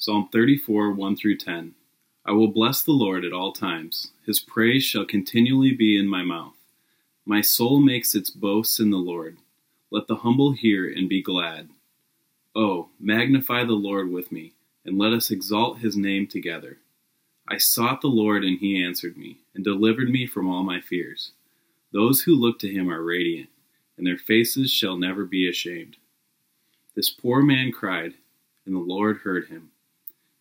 Psalm 34, 1 through 10. I will bless the Lord at all times. His praise shall continually be in my mouth. My soul makes its boasts in the Lord. Let the humble hear and be glad. Oh, magnify the Lord with me, and let us exalt his name together. I sought the Lord, and he answered me, and delivered me from all my fears. Those who look to him are radiant, and their faces shall never be ashamed. This poor man cried, and the Lord heard him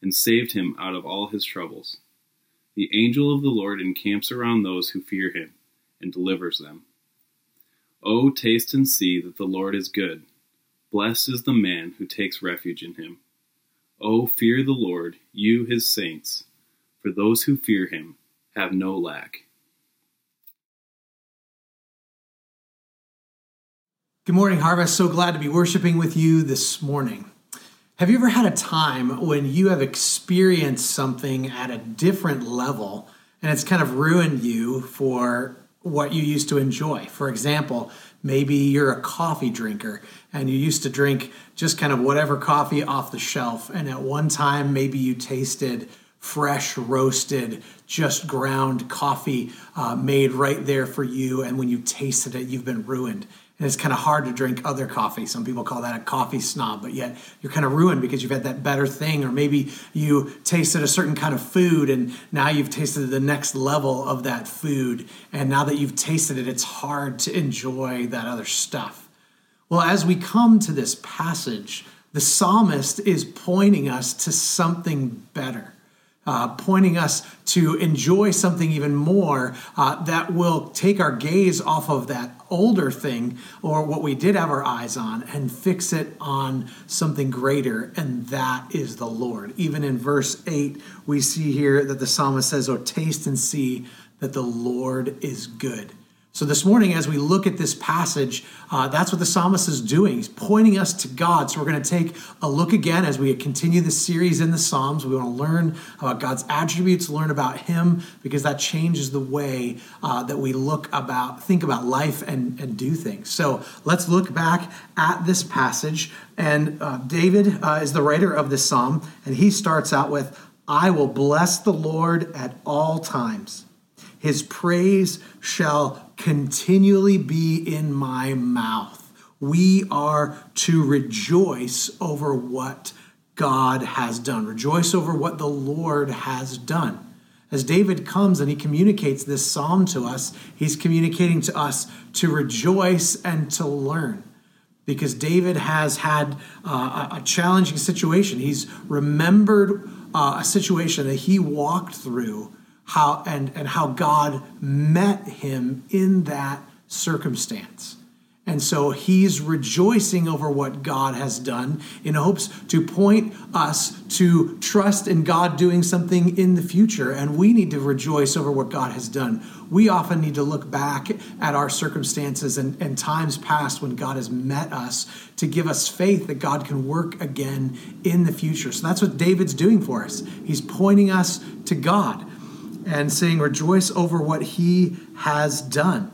and saved him out of all his troubles. The angel of the Lord encamps around those who fear him and delivers them. O taste and see that the Lord is good. Blessed is the man who takes refuge in him. O fear the Lord, you his saints, for those who fear him have no lack. Good morning, Harvest. So glad to be worshiping with you this morning. Have you ever had a time when you have experienced something at a different level and it's kind of ruined you for what you used to enjoy? For example, maybe you're a coffee drinker and you used to drink just kind of whatever coffee off the shelf, and at one time, maybe you tasted fresh roasted just ground coffee uh, made right there for you and when you tasted it you've been ruined and it's kind of hard to drink other coffee. Some people call that a coffee snob, but yet you're kind of ruined because you've had that better thing, or maybe you tasted a certain kind of food and now you've tasted the next level of that food. And now that you've tasted it, it's hard to enjoy that other stuff. Well, as we come to this passage, the psalmist is pointing us to something better uh, pointing us to enjoy something even more uh, that will take our gaze off of that older thing or what we did have our eyes on and fix it on something greater, and that is the Lord. Even in verse 8, we see here that the psalmist says, Oh, taste and see that the Lord is good. So, this morning, as we look at this passage, uh, that's what the psalmist is doing. He's pointing us to God. So, we're going to take a look again as we continue this series in the Psalms. We want to learn about God's attributes, learn about Him, because that changes the way uh, that we look about, think about life and, and do things. So, let's look back at this passage. And uh, David uh, is the writer of this psalm, and he starts out with, I will bless the Lord at all times. His praise shall continually be in my mouth. We are to rejoice over what God has done, rejoice over what the Lord has done. As David comes and he communicates this psalm to us, he's communicating to us to rejoice and to learn. Because David has had uh, a challenging situation. He's remembered uh, a situation that he walked through how and, and how God met him in that circumstance. And so he's rejoicing over what God has done in hopes to point us to trust in God doing something in the future. And we need to rejoice over what God has done. We often need to look back at our circumstances and, and times past when God has met us to give us faith that God can work again in the future. So that's what David's doing for us. He's pointing us to God and saying, Rejoice over what he has done.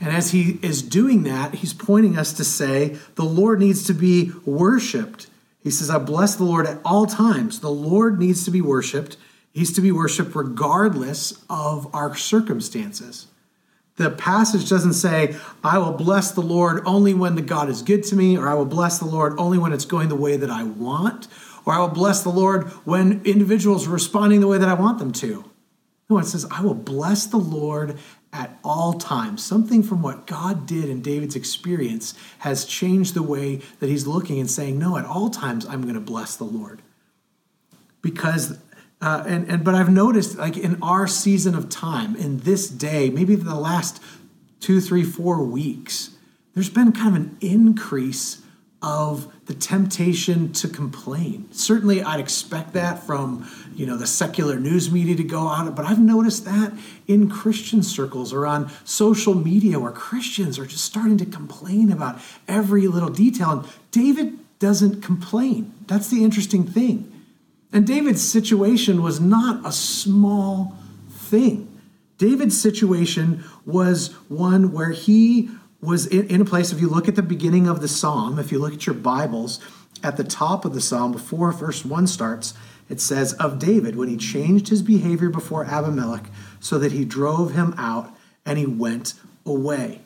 And as he is doing that, he's pointing us to say, The Lord needs to be worshiped. He says, I bless the Lord at all times. The Lord needs to be worshiped. He's to be worshiped regardless of our circumstances. The passage doesn't say, I will bless the Lord only when the God is good to me, or I will bless the Lord only when it's going the way that I want, or I will bless the Lord when individuals are responding the way that I want them to. No, it says, I will bless the Lord at all times. Something from what God did in David's experience has changed the way that he's looking and saying, No, at all times I'm going to bless the Lord. Because, uh, and, and, but I've noticed, like in our season of time, in this day, maybe the last two, three, four weeks, there's been kind of an increase of the temptation to complain. Certainly, I'd expect that from you know the secular news media to go on, but I've noticed that in Christian circles or on social media where Christians are just starting to complain about every little detail. And David doesn't complain. That's the interesting thing. And David's situation was not a small thing. David's situation was one where he was in, in, a place, if you look at the beginning of the psalm, if you look at your Bibles, at the top of the psalm, before verse 1 starts, it says, Of David, when he changed his behavior before Abimelech, so that he drove him out and he went away.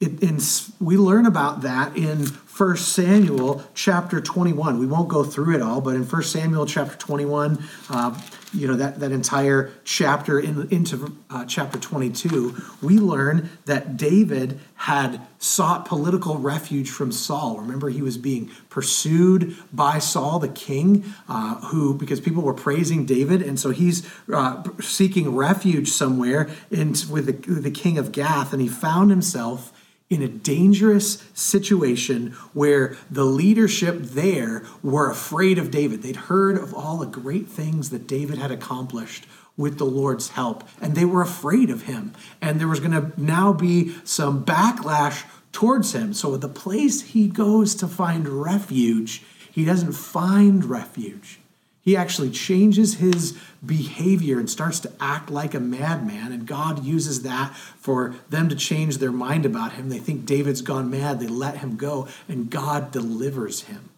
It, in, we learn about that in 1 Samuel chapter 21. We won't go through it all, but in 1 Samuel chapter 21, uh, you know, that, that entire chapter in, into uh, chapter 22, we learn that David had sought political refuge from Saul. Remember, he was being pursued by Saul, the king, uh, who, because people were praising David, and so he's uh, seeking refuge somewhere in, with the, the king of Gath, and he found himself in a dangerous situation where the leadership there were afraid of David. They'd heard of all the great things that David had accomplished with the Lord's help, and they were afraid of him. And there was going to now be some backlash towards him. So, the place he goes to find refuge, he doesn't find refuge. He actually changes his behavior and starts to act like a madman. And God uses that for them to change their mind about him. They think David's gone mad. They let him go, and God delivers him.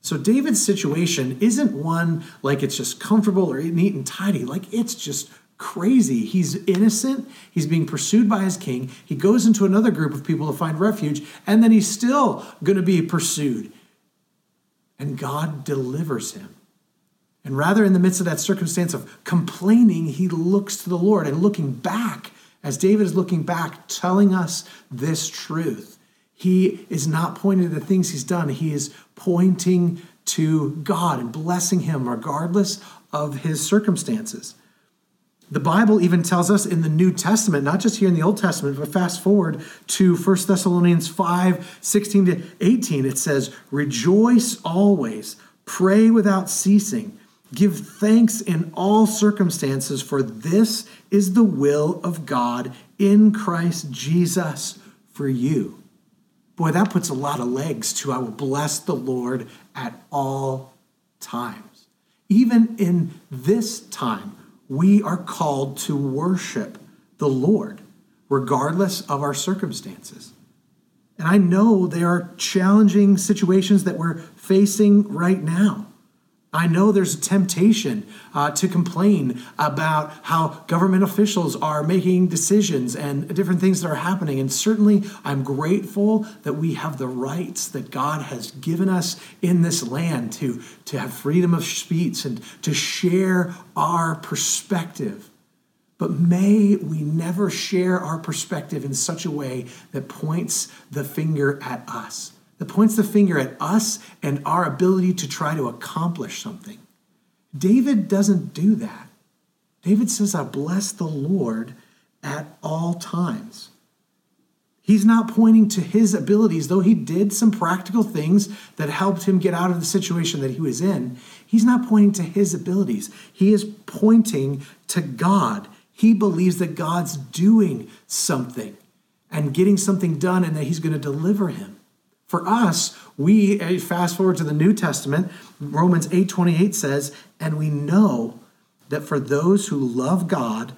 So David's situation isn't one like it's just comfortable or neat and tidy, like it's just crazy. He's innocent. He's being pursued by his king. He goes into another group of people to find refuge, and then he's still going to be pursued. And God delivers him. And rather, in the midst of that circumstance of complaining, he looks to the Lord and looking back, as David is looking back, telling us this truth. He is not pointing to the things he's done, he is pointing to God and blessing him regardless of his circumstances. The Bible even tells us in the New Testament, not just here in the Old Testament, but fast forward to 1 Thessalonians 5 16 to 18, it says, Rejoice always, pray without ceasing. Give thanks in all circumstances, for this is the will of God in Christ Jesus for you. Boy, that puts a lot of legs to I will bless the Lord at all times. Even in this time, we are called to worship the Lord, regardless of our circumstances. And I know there are challenging situations that we're facing right now. I know there's a temptation uh, to complain about how government officials are making decisions and different things that are happening. And certainly, I'm grateful that we have the rights that God has given us in this land to, to have freedom of speech and to share our perspective. But may we never share our perspective in such a way that points the finger at us that points the finger at us and our ability to try to accomplish something. David doesn't do that. David says, I bless the Lord at all times. He's not pointing to his abilities, though he did some practical things that helped him get out of the situation that he was in. He's not pointing to his abilities. He is pointing to God. He believes that God's doing something and getting something done and that he's going to deliver him. For us, we uh, fast forward to the New Testament, Romans 8:28 says, "And we know that for those who love God,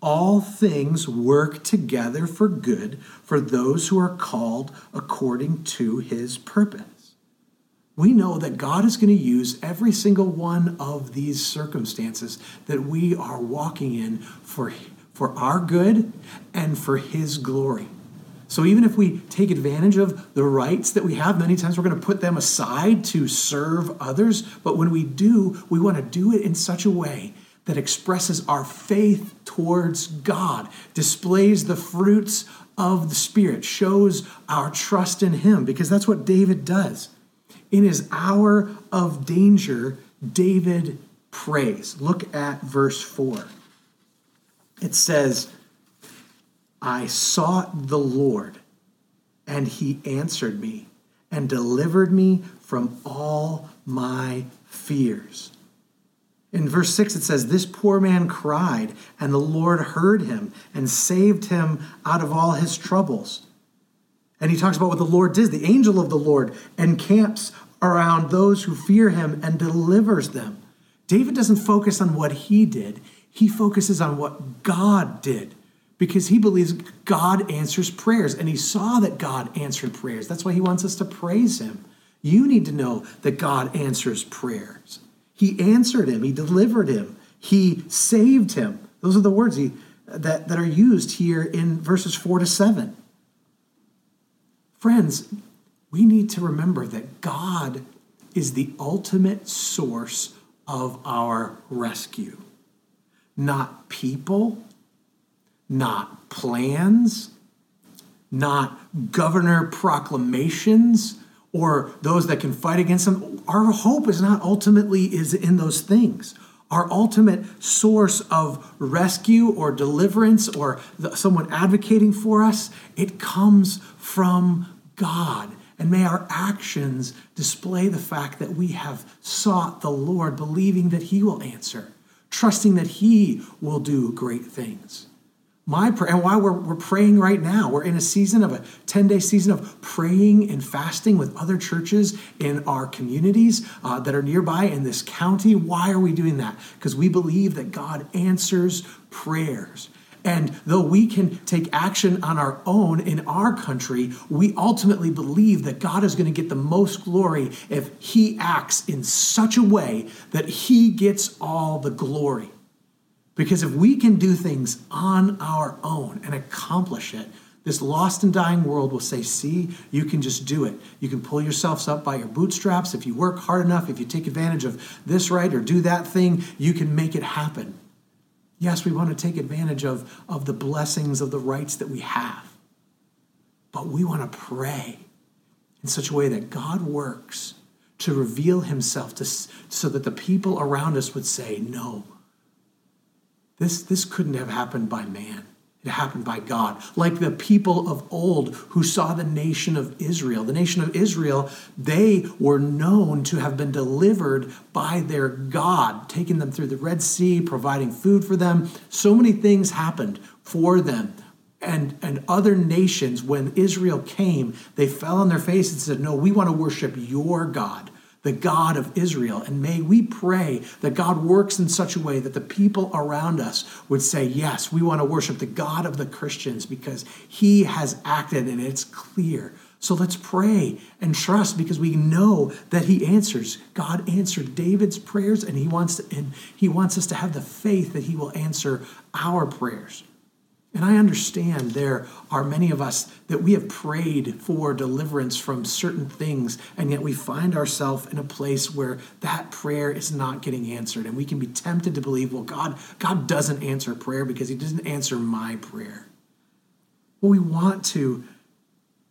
all things work together for good for those who are called according to his purpose." We know that God is going to use every single one of these circumstances that we are walking in for, for our good and for his glory. So even if we take advantage of the rights that we have, many times we're going to put them aside to serve others. But when we do, we want to do it in such a way that expresses our faith towards God, displays the fruits of the Spirit, shows our trust in Him, because that's what David does. In his hour of danger, David prays. Look at verse 4. It says, I sought the Lord, and he answered me and delivered me from all my fears. In verse 6, it says, This poor man cried, and the Lord heard him and saved him out of all his troubles. And he talks about what the Lord did. The angel of the Lord encamps around those who fear him and delivers them. David doesn't focus on what he did, he focuses on what God did because he believes God answers prayers and he saw that God answered prayers. That's why he wants us to praise him. You need to know that God answers prayers. He answered him, He delivered him, He saved him. Those are the words he, that, that are used here in verses 4 to 7. Friends, we need to remember that God is the ultimate source of our rescue. Not people, not plans, not governor proclamations or those that can fight against them. Our hope is not ultimately is in those things. Our ultimate source of rescue or deliverance or someone advocating for us, it comes from God. And may our actions display the fact that we have sought the Lord, believing that He will answer, trusting that He will do great things my prayer and why we're, we're praying right now we're in a season of a 10 day season of praying and fasting with other churches in our communities uh, that are nearby in this county. Why are we doing that? Because we believe that god answers prayers. And though we can take action on our own in our country, we ultimately believe that God is going to get the most glory if He acts in such a way that He gets all the glory. Because if we can do things on our own and accomplish it, this lost and dying world will say, See, you can just do it. You can pull yourselves up by your bootstraps. If you work hard enough, if you take advantage of this right or do that thing, you can make it happen. Yes, we want to take advantage of, of the blessings of the rights that we have. But we want to pray in such a way that God works to reveal himself to, so that the people around us would say, No, this, this couldn't have happened by man. It happened by God. Like the people of old who saw the nation of Israel. The nation of Israel, they were known to have been delivered by their God, taking them through the Red Sea, providing food for them. So many things happened for them. And, and other nations, when Israel came, they fell on their face and said, No, we want to worship your God the God of Israel. And may we pray that God works in such a way that the people around us would say, Yes, we want to worship the God of the Christians because he has acted and it's clear. So let's pray and trust because we know that he answers. God answered David's prayers and he wants to, and he wants us to have the faith that he will answer our prayers. And I understand there are many of us that we have prayed for deliverance from certain things, and yet we find ourselves in a place where that prayer is not getting answered. And we can be tempted to believe, well, God, God doesn't answer prayer because He doesn't answer my prayer. Well, we want to,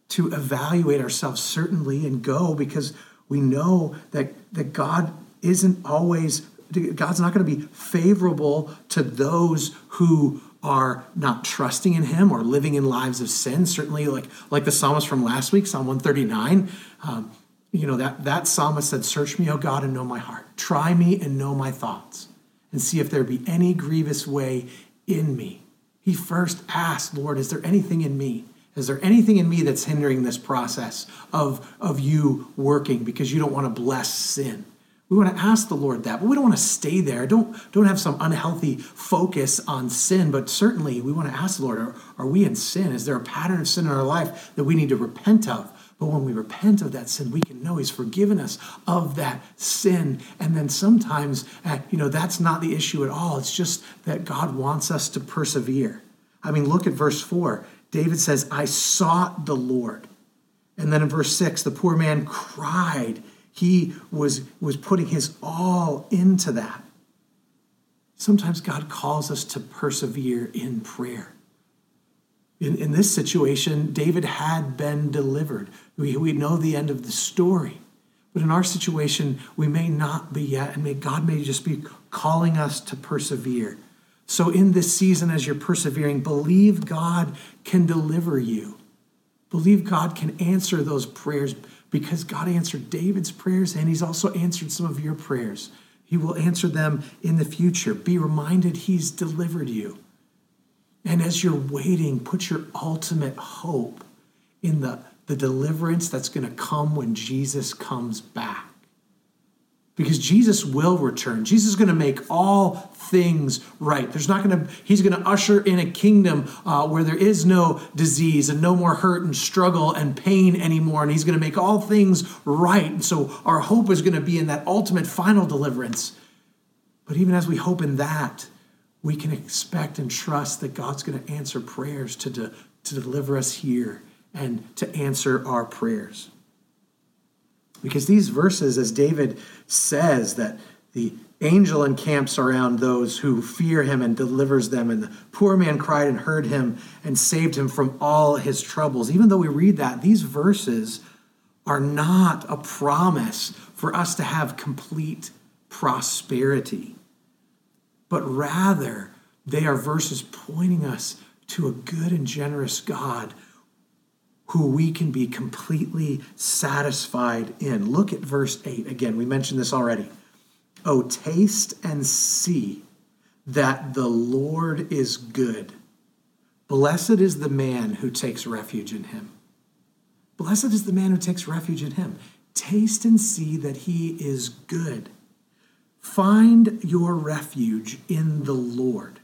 to evaluate ourselves certainly and go because we know that, that God isn't always, God's not going to be favorable to those who are not trusting in him or living in lives of sin. Certainly like like the psalmist from last week psalm 139 um, you know that that psalmist said search me o god and know my heart. Try me and know my thoughts and see if there be any grievous way in me. He first asked lord is there anything in me? Is there anything in me that's hindering this process of of you working because you don't want to bless sin we want to ask the Lord that, but we don't want to stay there. Don't, don't have some unhealthy focus on sin, but certainly we want to ask the Lord, are, are we in sin? Is there a pattern of sin in our life that we need to repent of? But when we repent of that sin, we can know He's forgiven us of that sin. And then sometimes, uh, you know, that's not the issue at all. It's just that God wants us to persevere. I mean, look at verse 4. David says, I sought the Lord. And then in verse 6, the poor man cried he was, was putting his all into that. Sometimes God calls us to persevere in prayer. In, in this situation, David had been delivered. We, we know the end of the story. But in our situation, we may not be yet, and may God may just be calling us to persevere. So, in this season, as you're persevering, believe God can deliver you. Believe God can answer those prayers because God answered David's prayers and he's also answered some of your prayers. He will answer them in the future. Be reminded he's delivered you. And as you're waiting, put your ultimate hope in the, the deliverance that's going to come when Jesus comes back. Because Jesus will return. Jesus is going to make all things right. There's not going to, he's going to usher in a kingdom uh, where there is no disease and no more hurt and struggle and pain anymore. And he's going to make all things right. And so our hope is going to be in that ultimate final deliverance. But even as we hope in that, we can expect and trust that God's going to answer prayers to, de- to deliver us here and to answer our prayers. Because these verses, as David says, that the angel encamps around those who fear him and delivers them, and the poor man cried and heard him and saved him from all his troubles. Even though we read that, these verses are not a promise for us to have complete prosperity, but rather they are verses pointing us to a good and generous God who we can be completely satisfied in. Look at verse 8 again. We mentioned this already. Oh, taste and see that the Lord is good. Blessed is the man who takes refuge in him. Blessed is the man who takes refuge in him. Taste and see that he is good. Find your refuge in the Lord.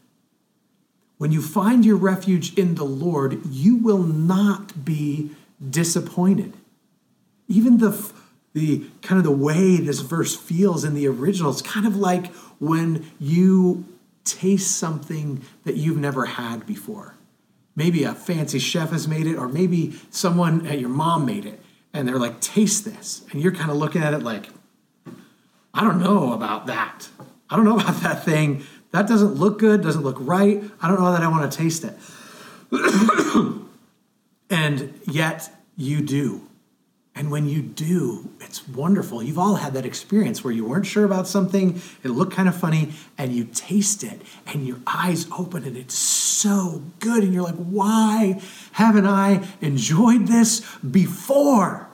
When you find your refuge in the Lord, you will not be disappointed. Even the the kind of the way this verse feels in the original, it's kind of like when you taste something that you've never had before. Maybe a fancy chef has made it, or maybe someone at your mom made it, and they're like, taste this. And you're kind of looking at it like, I don't know about that. I don't know about that thing that doesn't look good, doesn't look right. I don't know that I want to taste it. and yet you do. And when you do, it's wonderful. You've all had that experience where you weren't sure about something, it looked kind of funny, and you taste it, and your eyes open, and it's so good. And you're like, why haven't I enjoyed this before?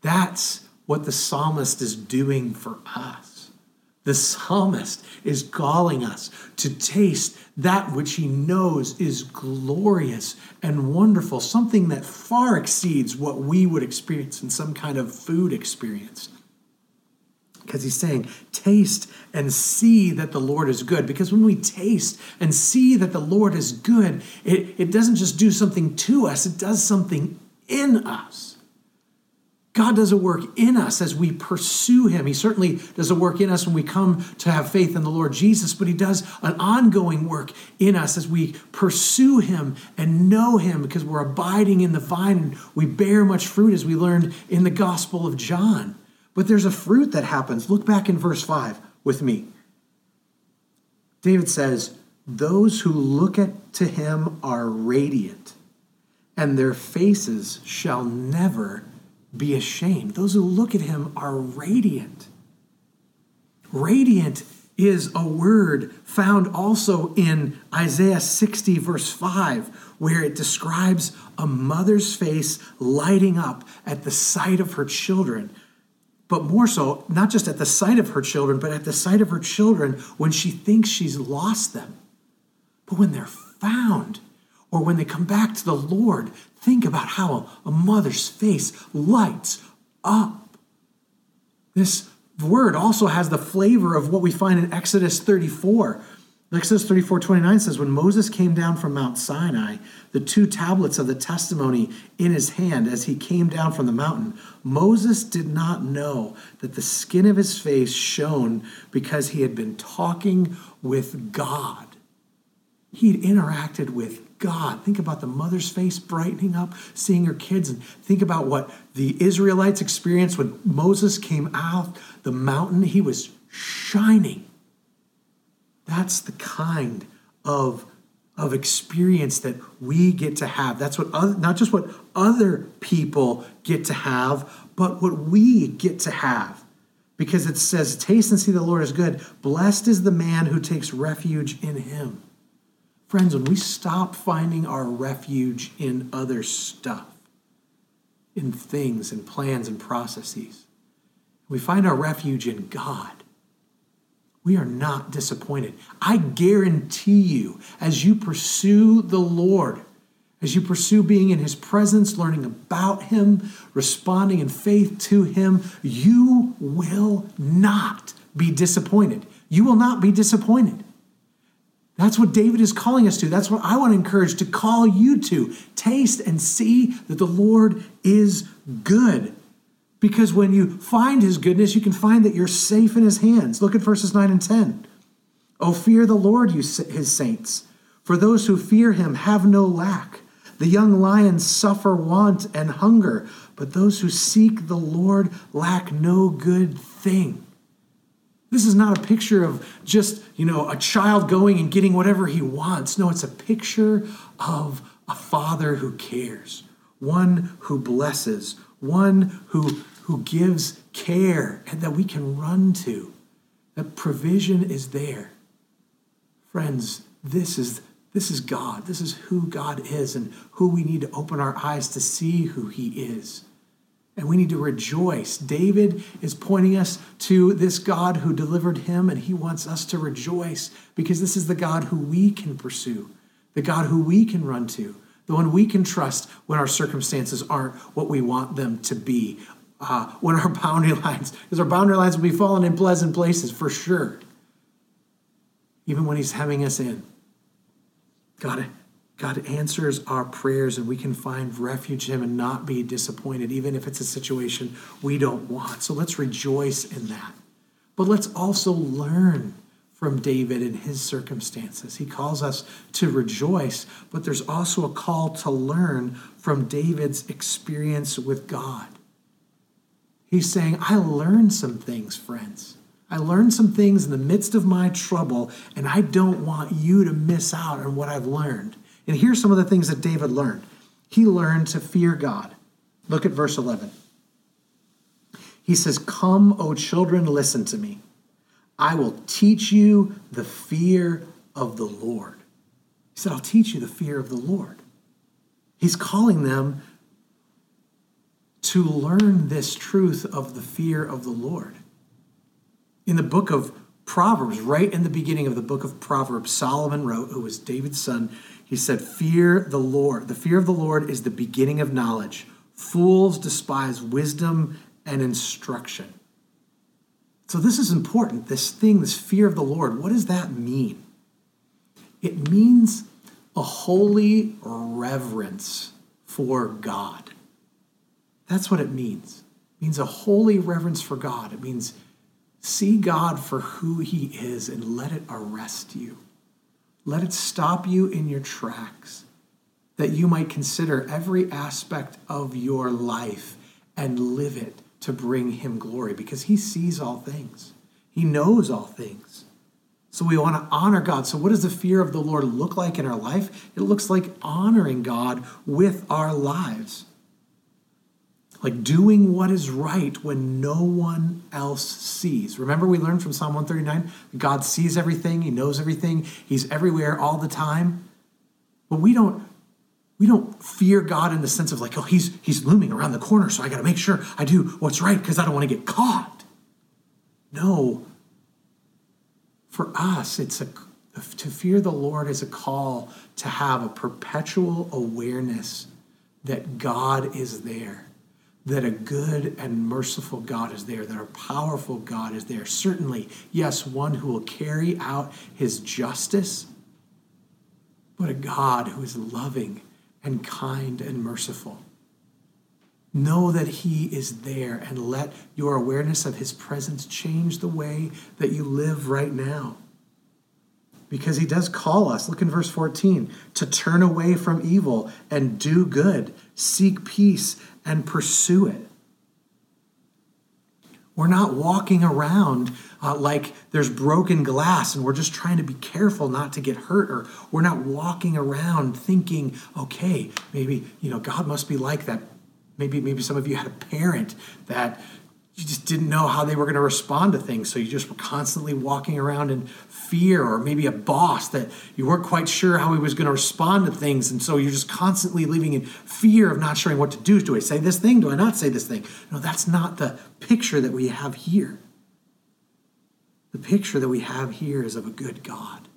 That's what the psalmist is doing for us. The psalmist is calling us to taste that which he knows is glorious and wonderful, something that far exceeds what we would experience in some kind of food experience. Because he's saying, taste and see that the Lord is good. Because when we taste and see that the Lord is good, it, it doesn't just do something to us, it does something in us. God does a work in us as we pursue Him. He certainly does a work in us when we come to have faith in the Lord Jesus, but He does an ongoing work in us as we pursue Him and know Him because we're abiding in the vine and we bear much fruit as we learned in the Gospel of John. But there's a fruit that happens. Look back in verse 5 with me. David says, Those who look at to Him are radiant, and their faces shall never be ashamed. Those who look at him are radiant. Radiant is a word found also in Isaiah 60, verse 5, where it describes a mother's face lighting up at the sight of her children. But more so, not just at the sight of her children, but at the sight of her children when she thinks she's lost them. But when they're found, or when they come back to the Lord, think about how a, mother's face lights up. This word also has the flavor of what we find in Exodus 34. Exodus 34 29 says, When Moses came down from Mount Sinai, the two tablets of the testimony in his hand as he came down from the mountain, Moses did not know that the skin of his face shone because he had been talking with God. He'd interacted with God. Think about the mother's face brightening up, seeing her kids, and think about what the Israelites experienced when Moses came out the mountain. He was shining. That's the kind of, of experience that we get to have. That's what other, not just what other people get to have, but what we get to have. Because it says, Taste and see the Lord is good. Blessed is the man who takes refuge in him. Friends, when we stop finding our refuge in other stuff, in things and plans and processes, we find our refuge in God, we are not disappointed. I guarantee you, as you pursue the Lord, as you pursue being in his presence, learning about him, responding in faith to him, you will not be disappointed. You will not be disappointed. That's what David is calling us to. That's what I want to encourage to call you to. Taste and see that the Lord is good. Because when you find his goodness, you can find that you're safe in his hands. Look at verses 9 and 10. Oh, fear the Lord, you his saints. For those who fear him have no lack. The young lions suffer want and hunger, but those who seek the Lord lack no good thing. This is not a picture of just, you know, a child going and getting whatever he wants. No, it's a picture of a father who cares, one who blesses, one who, who gives care and that we can run to. That provision is there. Friends, this is this is God. This is who God is and who we need to open our eyes to see who he is. And we need to rejoice. David is pointing us to this God who delivered him, and he wants us to rejoice because this is the God who we can pursue, the God who we can run to, the one we can trust when our circumstances aren't what we want them to be, uh, when our boundary lines, because our boundary lines will be falling in pleasant places for sure, even when he's hemming us in. God God answers our prayers and we can find refuge in Him and not be disappointed, even if it's a situation we don't want. So let's rejoice in that. But let's also learn from David and his circumstances. He calls us to rejoice, but there's also a call to learn from David's experience with God. He's saying, I learned some things, friends. I learned some things in the midst of my trouble, and I don't want you to miss out on what I've learned. And here's some of the things that David learned. He learned to fear God. Look at verse 11. He says, Come, O children, listen to me. I will teach you the fear of the Lord. He said, I'll teach you the fear of the Lord. He's calling them to learn this truth of the fear of the Lord. In the book of Proverbs, right in the beginning of the book of Proverbs, Solomon wrote, who was David's son, he said, Fear the Lord. The fear of the Lord is the beginning of knowledge. Fools despise wisdom and instruction. So, this is important. This thing, this fear of the Lord, what does that mean? It means a holy reverence for God. That's what it means. It means a holy reverence for God. It means see God for who he is and let it arrest you. Let it stop you in your tracks, that you might consider every aspect of your life and live it to bring him glory because he sees all things, he knows all things. So we want to honor God. So, what does the fear of the Lord look like in our life? It looks like honoring God with our lives like doing what is right when no one else sees. Remember, we learned from Psalm 139 God sees everything, He knows everything, He's everywhere all the time. But we don't. We don't fear God in the sense of like, oh, he's he's looming around the corner, so I got to make sure I do what's right because I don't want to get caught. No. For us, it's a to fear the Lord is a call to have a perpetual awareness that God is there that a good and merciful God is there, that a powerful God is there. Certainly, yes, one who will carry out his justice, but a God who is loving and kind and merciful. Know that he is there and let your awareness of his presence change the way that you live right now. Because he does call us, look in verse 14, to turn away from evil and do good, seek peace and pursue it. We're not walking around uh, like there's broken glass and we're just trying to be careful not to get hurt, or we're not walking around thinking, okay, maybe, you know, God must be like that. Maybe, maybe some of you had a parent that you just didn't know how they were going to respond to things. So you just were constantly walking around in fear, or maybe a boss that you weren't quite sure how he was going to respond to things. And so you're just constantly living in fear of not sure what to do. Do I say this thing? Do I not say this thing? No, that's not the picture that we have here. The picture that we have here is of a good God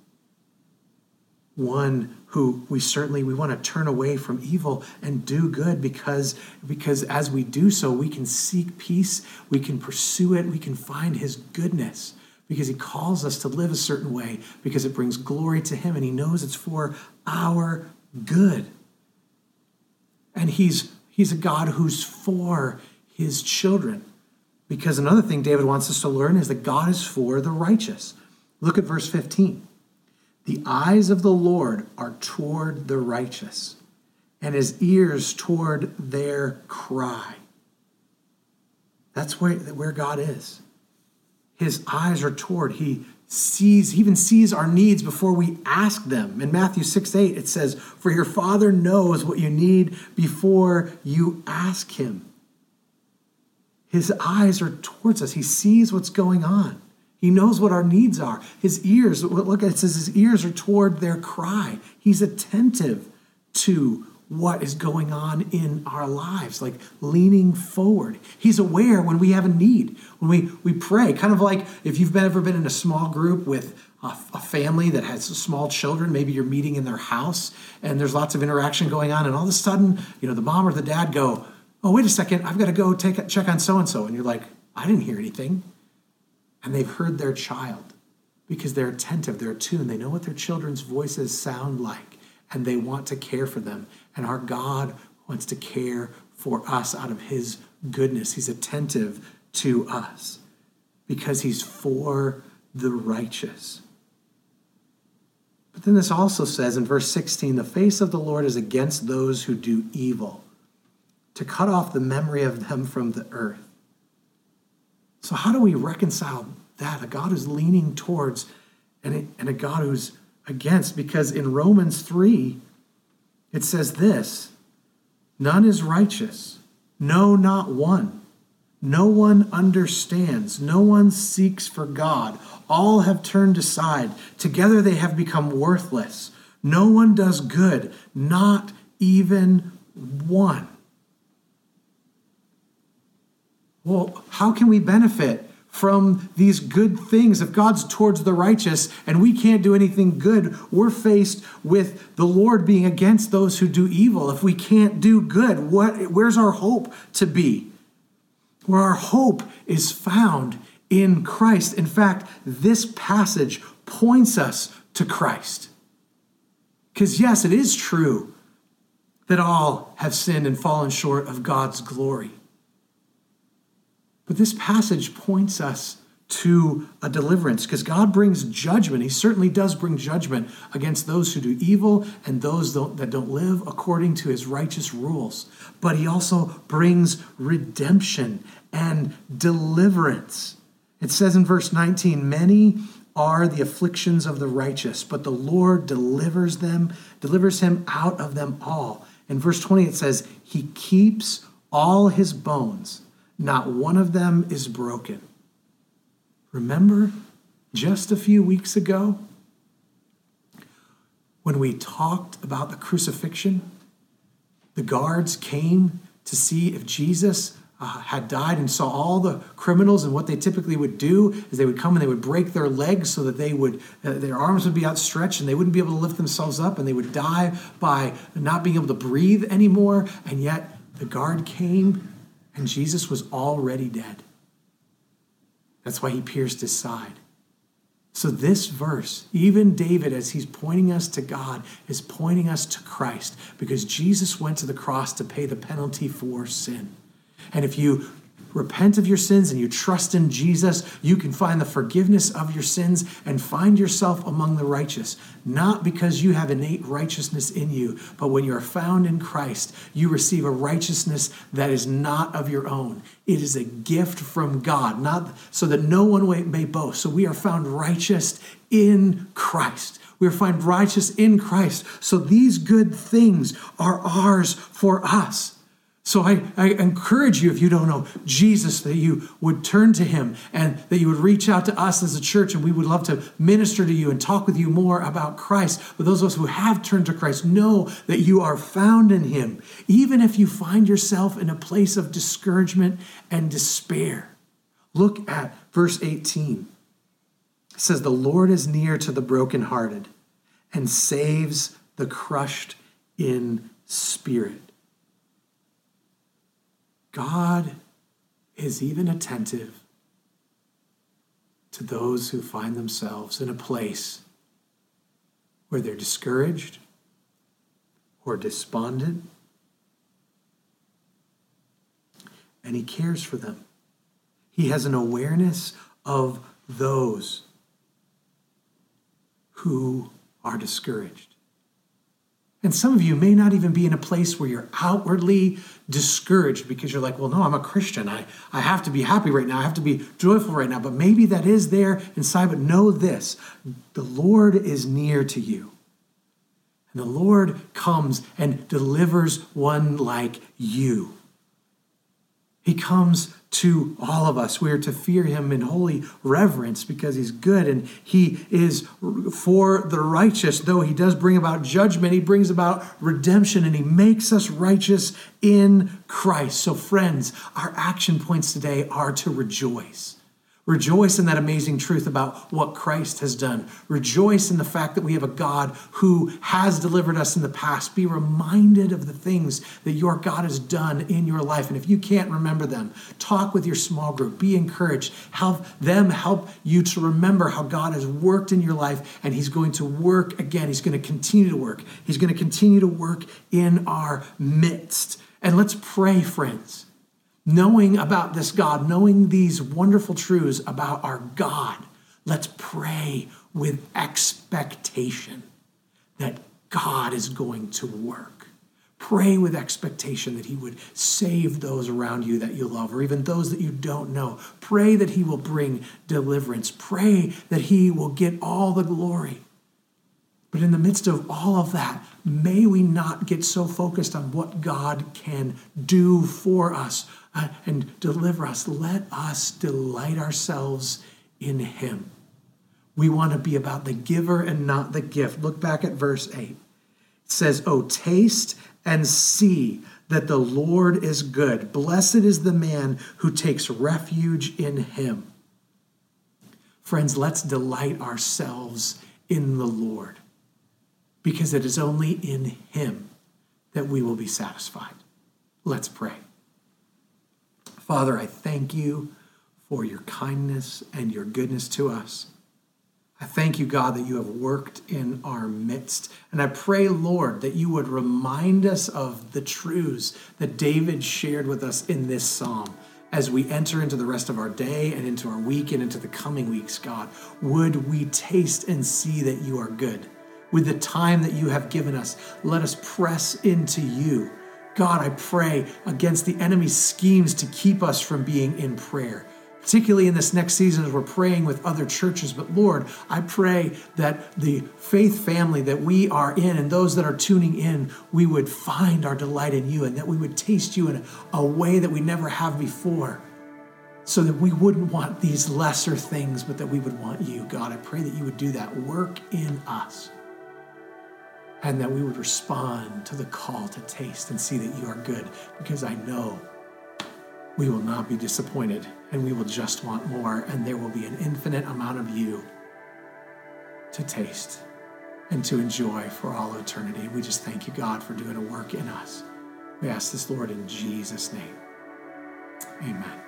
one who we certainly we want to turn away from evil and do good because because as we do so we can seek peace we can pursue it we can find his goodness. Because he calls us to live a certain way because it brings glory to him and he knows it's for our good. And he's he's a god who's for his children. Because another thing david wants us to learn is that god is for the righteous. Look at verse 15 the eyes of the Lord are toward the righteous, and his ears toward their cry. That's where, where God is. His eyes are toward, he sees, even sees our needs before we ask them. In Matthew 6 8, it says, For your Father knows what you need before you ask him. His eyes are towards us, he sees what's going on. He knows what our needs are. His ears, look, at it says his ears are toward their cry. He's attentive to what is going on in our lives, like leaning forward. He's aware when we have a need, when we, we pray. Kind of like if you've ever been in a small group with a, a family that has small children, maybe you're meeting in their house and there's lots of interaction going on, and all of a sudden, you know, the mom or the dad go, Oh, wait a second, I've got to go take a, check on so and so. And you're like, I didn't hear anything and they've heard their child because they're attentive, they're attuned, they know what their children's voices sound like, and they want to care for them. And our God wants to care for us out of His goodness. He's attentive to us because He's for the righteous. But then this also says in verse 16 the face of the Lord is against those who do evil, to cut off the memory of them from the earth. So, how do we reconcile that? A God who's leaning towards and a, God who's against? Because in Romans 3, it says this None is righteous, no, not one. No one understands. No one seeks for God. All have turned aside. Together they have become worthless. No one does good, not even one. Well, how can we benefit from these good things? If God's towards the righteous and we can't do anything good, we're faced with the Lord being against those who do evil. If we can't do good, what, where's our hope to be? Where our hope is found in Christ. In fact, this passage points us to Christ. Because, yes, it is true that all have sinned and fallen short of God's glory. But this passage points us to a deliverance because God brings judgment. He certainly does bring judgment against those who do evil and those that don't live according to his righteous rules. But he also brings redemption and deliverance. It says in verse 19, Many are the afflictions of the righteous, but the Lord delivers them, delivers him out of them all. In verse 20, it says, He keeps all his bones not one of them is broken. Remember just a few weeks ago when we talked about the crucifixion? The guards came to see if Jesus uh, had died and saw all the criminals and what they typically would do is they would come and they would break their legs so that they would uh, their arms would be outstretched and they wouldn't be able to lift themselves up and they would die by not being able to breathe anymore and yet the guard came and Jesus was already dead. That's why he pierced his side. So, this verse, even David, as he's pointing us to God, is pointing us to Christ because Jesus went to the cross to pay the penalty for sin. And if you repent of your sins and you trust in Jesus, you can find the forgiveness of your sins and find yourself among the righteous. Not because you have innate righteousness in you, but when you are found in Christ, you receive a righteousness that is not of your own. It is a gift from God, not so that no one may boast. So we are found righteous in Christ. We are found righteous in Christ. So these good things are ours for us. So I, I, encourage you, if you don't know Jesus, that you would turn to him and that you would reach out to us as a church, and we would love to minister to you and talk with you more about Christ. But those of us who have turned to Christ know that you are found in him, even if you find yourself in a place of discouragement and despair. Look at verse 18. It says, The Lord is near to the brokenhearted and saves the crushed in spirit. God is even attentive to those who find themselves in a place where they're discouraged or despondent, and He cares for them. He has an awareness of those who are discouraged. And some of you may not even be in a place where you're outwardly discouraged because you're like, well, no, I'm a Christian. I, I have to be happy right now. I have to be joyful right now. But maybe that is there inside. But know this the Lord is near to you. And the Lord comes and delivers one like you. He comes to all of us. We are to fear him in holy reverence because he's good and he is for the righteous. Though he does bring about judgment, he brings about redemption and he makes us righteous in Christ. So, friends, our action points today are to rejoice. Rejoice in that amazing truth about what Christ has done. Rejoice in the fact that we have a God who has delivered us in the past. Be reminded of the things that your God has done in your life. And if you can't remember them, talk with your small group. Be encouraged. Help them help you to remember how God has worked in your life and He's going to work again. He's going to continue to work. He's going to continue to work in our midst. And let's pray, friends knowing about this God, knowing these wonderful truths about our God, let's pray with expectation that God is going to work. Pray with expectation that He would save those around you that you love, or even those that you don't know. Pray that He will bring deliverance. Pray that He will get all the glory. But in the midst of all of that, may we not get so focused on what God can do for us Uh, and deliver us. Let us delight ourselves in Him. We want to be about the giver and not the gift. Look back at verse 8. It says, Oh, taste and see that the Lord is good. Blessed is the man who takes refuge in Him. Friends, let's delight ourselves in the Lord because it is only in Him that we will be satisfied. Let's pray. Father, I thank you for your kindness and your goodness to us. I thank you, God, that you have worked in our midst. And I pray, Lord, that you would remind us of the truths that David shared with us in this psalm as we enter into the rest of our day and into our week and into the coming weeks, God. Would we taste and see that you are good? With the time that you have given us, let us press into you God, I pray against the enemy's schemes to keep us from being in prayer, particularly in this next season as we're praying with other churches. But Lord, I pray that the faith family that we are in and those that are tuning in, we would find our delight in you and that we would taste you in a way that we never have before. So that we wouldn't want these lesser things, but that we would want you. God, I pray that you would do that work in us and that we would respond to the call to taste and see that you are good because I know we will not be disappointed and we will just want more and there will be an infinite amount of you to taste and to enjoy for all eternity. We just thank you, God, for doing a work in us. We ask this, Lord, in Jesus' name. Amen.